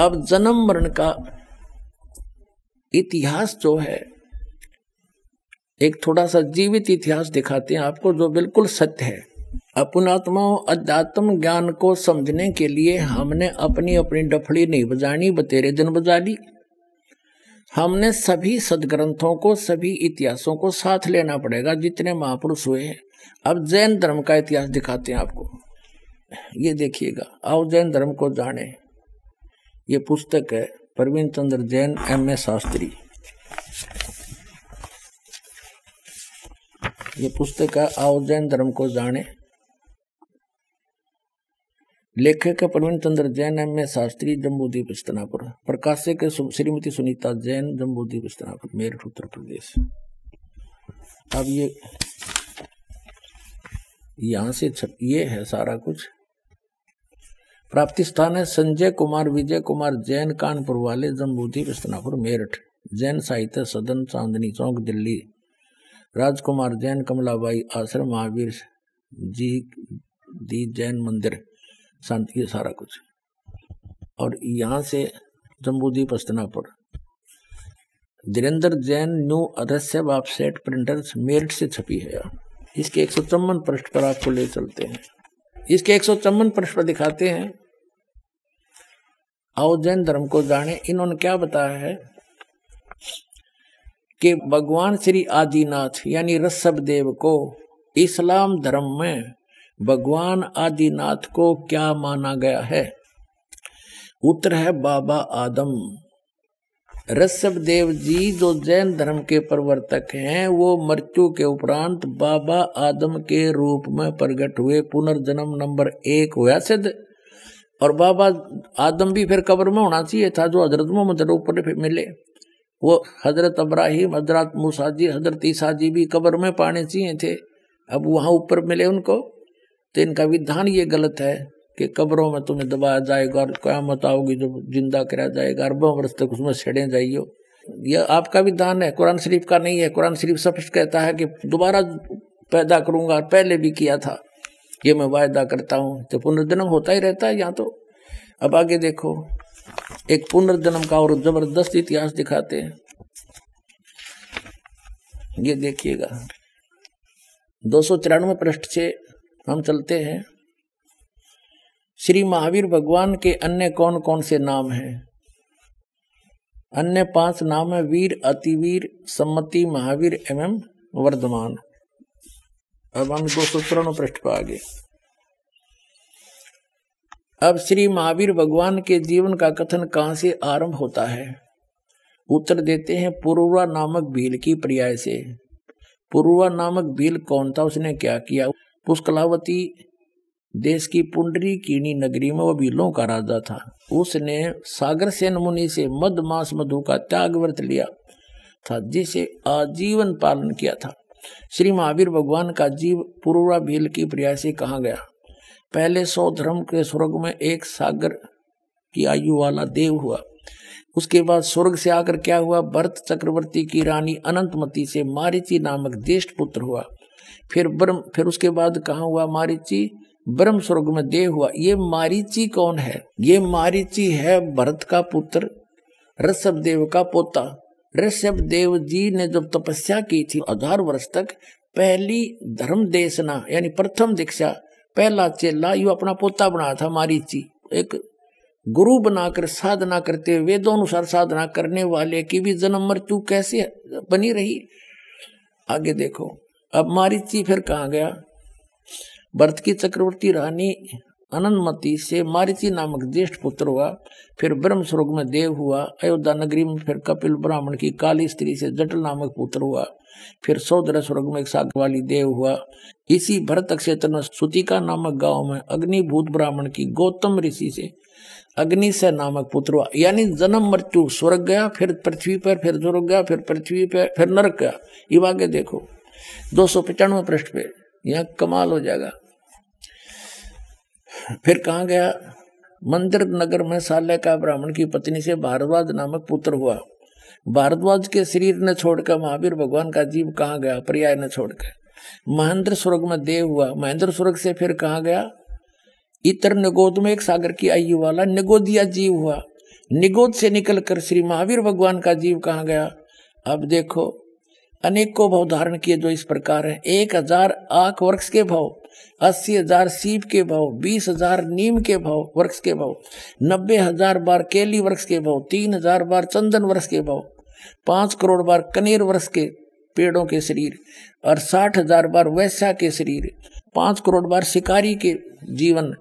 अब जन्म मरण का इतिहास जो है, एक थोड़ा सा जीवित इतिहास दिखाते हैं आपको, जो बिल्कुल सत्य है। अपनात्मा अध्यात्म ज्ञान को समझने के लिए हमने अपनी अपनी डफड़ी नहीं बजानी, बतेरे दिन बजा ली। हमने सभी सदग्रंथों को, सभी इतिहासों को साथ लेना पड़ेगा, जितने महापुरुष हुए हैं। अब जैन धर्म का इतिहास दिखाते हैं आपको। ये देखिएगा, आओ जैन धर्म को जाने। ये पुस्तक है प्रवीण चंद्र जैन एम ए शास्त्री। ये पुस्तक है, आओ जैन धर्म को जाने। लेखक है प्रवीण चंद्र जैन एम ए शास्त्री जम्बूदीप स्तनापुर प्रकाशक है श्रीमती सुनीता जैन जम्बूदीप स्तनापुर मेरठ, उत्तर प्रदेश। अब ये यहाँ से ये है सारा कुछ। प्राप्ति स्थान है संजय कुमार, विजय कुमार, जैन कानपुर वाले जम्बूदीप इस्तनापुर मेरठ। जैन साहित्य सदन, चांदनी चौक, दिल्ली। राजकुमार, जैन कमलाबाई आश्रम, महावीर जी दी जैन मंदिर। शांति सारा कुछ। और यहाँ से जम्बूदीप अस्तनापुर धीरेन्द्र जैन न्यू अदस्य सेट प्रिंटर्स मेरिट से छपी है इसके एक सौ चौवन पृष्ठ पर आपको ले चलते हैं। इसके एक सौ चौवन पृष्ठ पर दिखाते हैं। आओ जैन धर्म को जाने। इन्होंने क्या बताया है कि भगवान श्री आदिनाथ, यानी रसभ देव को इस्लाम धर्म में भगवान आदिनाथ को क्या माना गया है? उत्तर है बाबा आदम। रसभ देव जी जो जैन धर्म के प्रवर्तक हैं, वो मृत्यु के उपरांत बाबा आदम के रूप में प्रकट हुए। पुनर्जन्म नंबर एक हुआ सिद्ध। और बाबा आदम भी फिर कब्र में होना चाहिए था, जो हज़रत मोहम्मद ऊपर मिले। वो हज़रत अब्राहिम, हज़रत मूसा जी, हज़रत ईसा जी भी कब्र में पाने चाहिए थे। अब वहाँ ऊपर मिले उनको तो इनका विधान ये गलत है कि कब्रों में तुम्हें दबाया जाएगा और क्या मत आओगी जो ज़िंदा कराया जाएगा अरबों वर्ष तक उसमें छेड़े जाइयो। यह आपका विधान है, कुरान शरीफ का नहीं है। कुरान शरीफ स्पष्ट कहता है कि दोबारा पैदा करूँगा पहले भी किया था। ये मैं वायदा करता हूँ। तो पुनर्जन्म होता ही रहता है यहाँ तो। अब आगे देखो, एक पुनर्जन्म का और ज़बरदस्त इतिहास दिखाते हैं। ये देखिएगा, दो सौ तिरानवे पृष्ठ से हम चलते हैं। श्री महावीर भगवान के अन्य कौन कौन से नाम हैं? अन्य पाँच नाम है, वीर, अतिवीर, सम्मति, महावीर एवं वर्धमान। अब हम दो सौ तिरानवे पृष्ठ पर आगे। अब श्री महावीर भगवान के जीवन का कथन कहाँ से आरंभ होता है? उत्तर देते हैं, पुरुवा नामक भील की पर्याय से। पुरुवा नामक भील कौन था? उसने क्या किया? पुष्कलावती देश की पुंडरी कीणी नगरी में वो भीलों का राजा था। उसने सागर सेन मुनि से मद मास मधु का त्याग व्रत लिया था, जिसे आजीवन पालन किया था। श्री महावीर भगवान का जीव पूर्वा भील की प्रिया से कहा गया। पहले सौ धर्म के स्वर्ग में एक सागर की आयु वाला देव हुआ। उसके बाद स्वर्ग से आकर क्या हुआ? भरत चक्रवर्ती की रानी अनंतमती से मारिची नामक ज्येष्ठ पुत्र हुआ। फिर ब्रह्म, फिर उसके बाद कहा हुआ मारिची? ब्रह्म स्वर्ग में देह हुआ। ये मारिची कौन है? ये मारिची है भरत का पुत्र ऋषभ देव का पोता। ऋषभ देव जी ने जब तपस्या की थी, हज़ार वर्ष तक पहली धर्म देशना, यानी प्रथम दीक्षा, पहला चेला, यू अपना पोता बनाया था, मारीची। एक गुरु बनाकर साधना करते वेदों अनुसार साधना करने वाले की भी जन्म मृत्यु कैसे बनी रही? आगे देखो। अब मारिची फिर कहा गया? भरत की चक्रवर्ती रानी अनंतमती से मारिची नामक ज्येष्ठ पुत्र हुआ, फिर ब्रह्म स्वर्ग में देव हुआ, अयोध्या नगरी में फिर कपिल ब्राह्मण की काली स्त्री से जटल नामक पुत्र हुआ, फिर सौदर स्वर्ग में एक सागर वाली देव हुआ। इसी भरत क्षेत्र में सुतिका नामक गाँव में अग्निभूत ब्राह्मण की गौतम ऋषि से अग्नि से नामक पुत्र हुआ। यानी जन्म मृत्यु स्वर्ग गया, फिर पृथ्वी पर, फिर स्वर्ग गया, फिर पृथ्वी पर, फिर नरक गया। ये आगे देखो, दो सौ पचानवे पृष्ठ पे, यहाँ कमाल हो जाएगा। फिर कहा गया? मंदिर नगर में साल्य का ब्राह्मण की पत्नी से भारद्वाज नामक पुत्र हुआ। भारद्वाज के शरीर ने छोड़कर महावीर भगवान का जीव कहा गया? पर्याय ने छोड़कर। महेंद्र स्वर्ग में देव हुआ। महेंद्र स्वर्ग से फिर कहा गया? इतर निगोद में एक सागर की आयु वाला निगोदिया जीव हुआ। निगोद से निकलकर श्री महावीर भगवान का जीव कहा गया? अब देखो अनेकों भाव धारण किए जो इस प्रकार है। एक हज़ार आख वर्ष के भाव, अस्सी हज़ार सीप के भाव, बीस हज़ार नीम के भाव वर्ष के भाव, नब्बे हज़ार बार केली वर्ष के भाव, तीन हज़ार बार चंदन वर्ष के भाव, पाँच करोड़ बार कनेर वर्ष के पेड़ों के शरीर और साठ हज़ार बार वैश्या के शरीर, पाँच करोड़ बार शिकारी के जीवन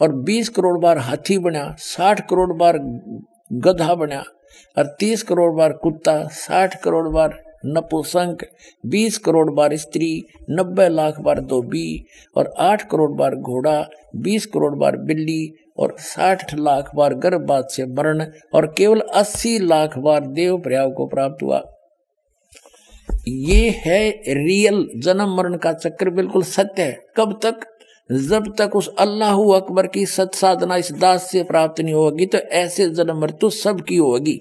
और बीस करोड़ बार हाथी बना, साठ करोड़ बार गधा बना और तीस करोड़ बार कुत्ता, साठ करोड़ बार नपुसंक बीस करोड़ बार स्त्री, नब्बे लाख बार धोबी और आठ करोड़ बार घोड़ा, बीस करोड़ बार बिल्ली और साठ लाख बार गर्भपात से मरण और केवल अस्सी लाख बार देव प्रयाग को प्राप्त हुआ। ये है रियल जन्म मरण का चक्र, बिल्कुल सत्य है। कब तक? जब तक उस अल्लाह अकबर की सत साधना इस दास से प्राप्त नहीं होगी तो ऐसे जन्म मृत्यु सबकी होगी।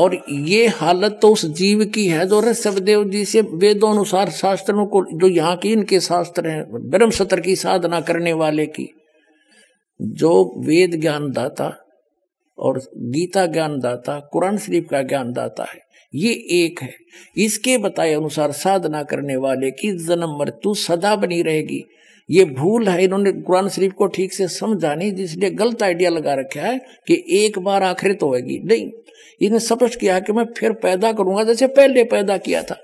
और ये हालत तो उस जीव की है जो ऋषभदेव जी से वेदों अनुसार शास्त्रों को जो यहाँ की इनके शास्त्र हैं, ब्रह्म सत्र की साधना करने वाले की, जो वेद ज्ञान दाता और गीता ज्ञान दाता कुरान शरीफ का ज्ञान दाता है, ये एक है। इसके बताए अनुसार साधना करने वाले की जन्म मृत्यु सदा बनी रहेगी। ये भूल है, इन्होंने कुरान शरीफ को ठीक से समझा नहीं जिसलिए गलत आइडिया लगा रखा है कि एक बार आखिर तो होगी नहीं इसने स्पष्ट किया कि मैं फिर पैदा करूँगा, जैसे पहले पैदा किया था।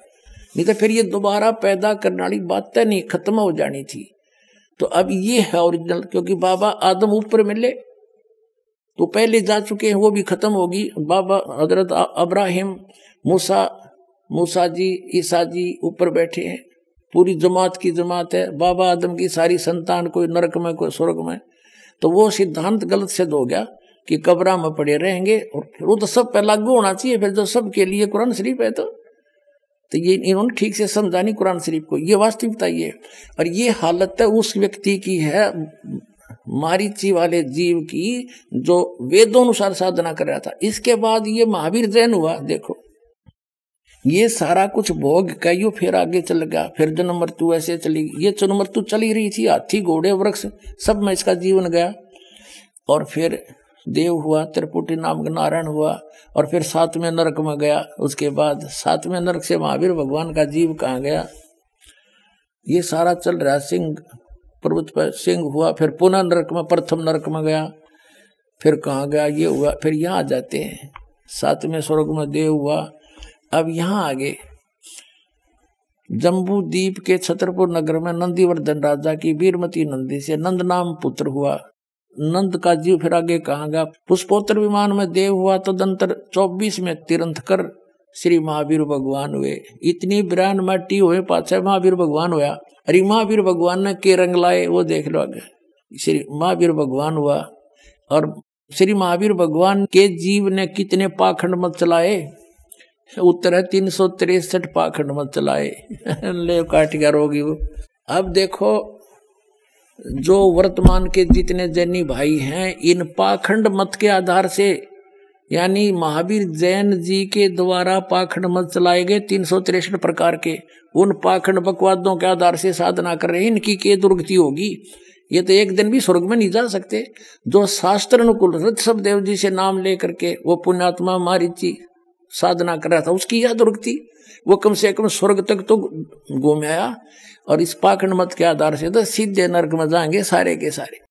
नहीं तो फिर ये दोबारा पैदा करने वाली बातें नहीं, खत्म हो जानी थी। तो अब ये है ओरिजिनल क्योंकि बाबा आदम ऊपर मिले तो पहले जा चुके हैं, वो भी खत्म होगी। बाबा हज़रत अब्राहिम, मूसा मूसा जी, ईसा जी ऊपर बैठे हैं। पूरी जमात की जमात है, बाबा आदम की सारी संतान कोई नरक में, कोई स्वर्ग में। तो वो सिद्धांत गलत सिद्ध हो गया कि कब्रा में पड़े रहेंगे और वो तो सब पे लागू होना चाहिए, फिर जो सब के लिए कुरान शरीफ है तो। तो ये इन्होंने ठीक से समझा नहीं कुरान शरीफ को। ये वास्तविकता ये और ये हालत है उस व्यक्ति की है, मारीची वाले जीव की, जो वेदों अनुसार साधना कर रहा था। इसके बाद ये महावीर जैन हुआ, देखो। ये सारा कुछ भोग कई फिर आगे चल गया। फिर जन्म मृत्यु ऐसे चली ये जन्म मृत्यु चली रही थी, हाथी, घोड़े, वृक्ष, सब में इसका जीवन गया। और फिर देव हुआ, त्रिपुटी नाम नारायण हुआ, और फिर सातवें नरक में गया। उसके बाद सातवें नरक से महावीर भगवान का जीव कहाँ गया? ये सारा चल रहा। सिंह, पर्वत पर सिंह हुआ, फिर पुनः नरक में, प्रथम नरक में गया। फिर कहाँ गया? ये हुआ, फिर यहाँ आ जाते हैं। सातवें स्वर्ग में देव हुआ। अब यहाँ आगे जम्बू द्वीप के छतरपुर नगर में नंदीवर्धन राजा की वीरमती नंदी से नंद नाम पुत्र हुआ। नंद का जीव फिर आगे कहा गया? पुष्पोत्तर विमान में देव हुआ, तदंतर चौबीस में तीर्थ कर श्री महावीर भगवान हुए। इतनी बिरान मट्टी हुए, पाछे महावीर भगवान हुआ अरे महावीर भगवान ने के रंग लाए, वो देख लो आगे। श्री महावीर भगवान हुआ और श्री महावीर भगवान के जीव ने कितने पाखंड मत चलाए? उत्तर है तीन सौ तिरसठ पाखंड मत चलाए। ले काट गया रोगी वो अब देखो, जो वर्तमान के जितने जैनी भाई हैं, इन पाखंड मत के आधार से, यानी महावीर जैन जी के द्वारा पाखंड मत चलाए गए तीन सौ तिरसठ प्रकार के, उन पाखंड बकवादों के आधार से साधना कर रहे हैं। इनकी के दुर्गति होगी? ये तो एक दिन भी स्वर्ग में नहीं जा सकते। जो शास्त्र अनुकूल ऋषभ देव जी से नाम लेकर के, वो पुण्यात्मा मारिची साधना कर रहा था, उसकी याद रुकती। वो कम से कम स्वर्ग तक तो घूम आया। और इस पाखंड मत के आधार से तो सीधे नर्क में जाएँगे सारे के सारे।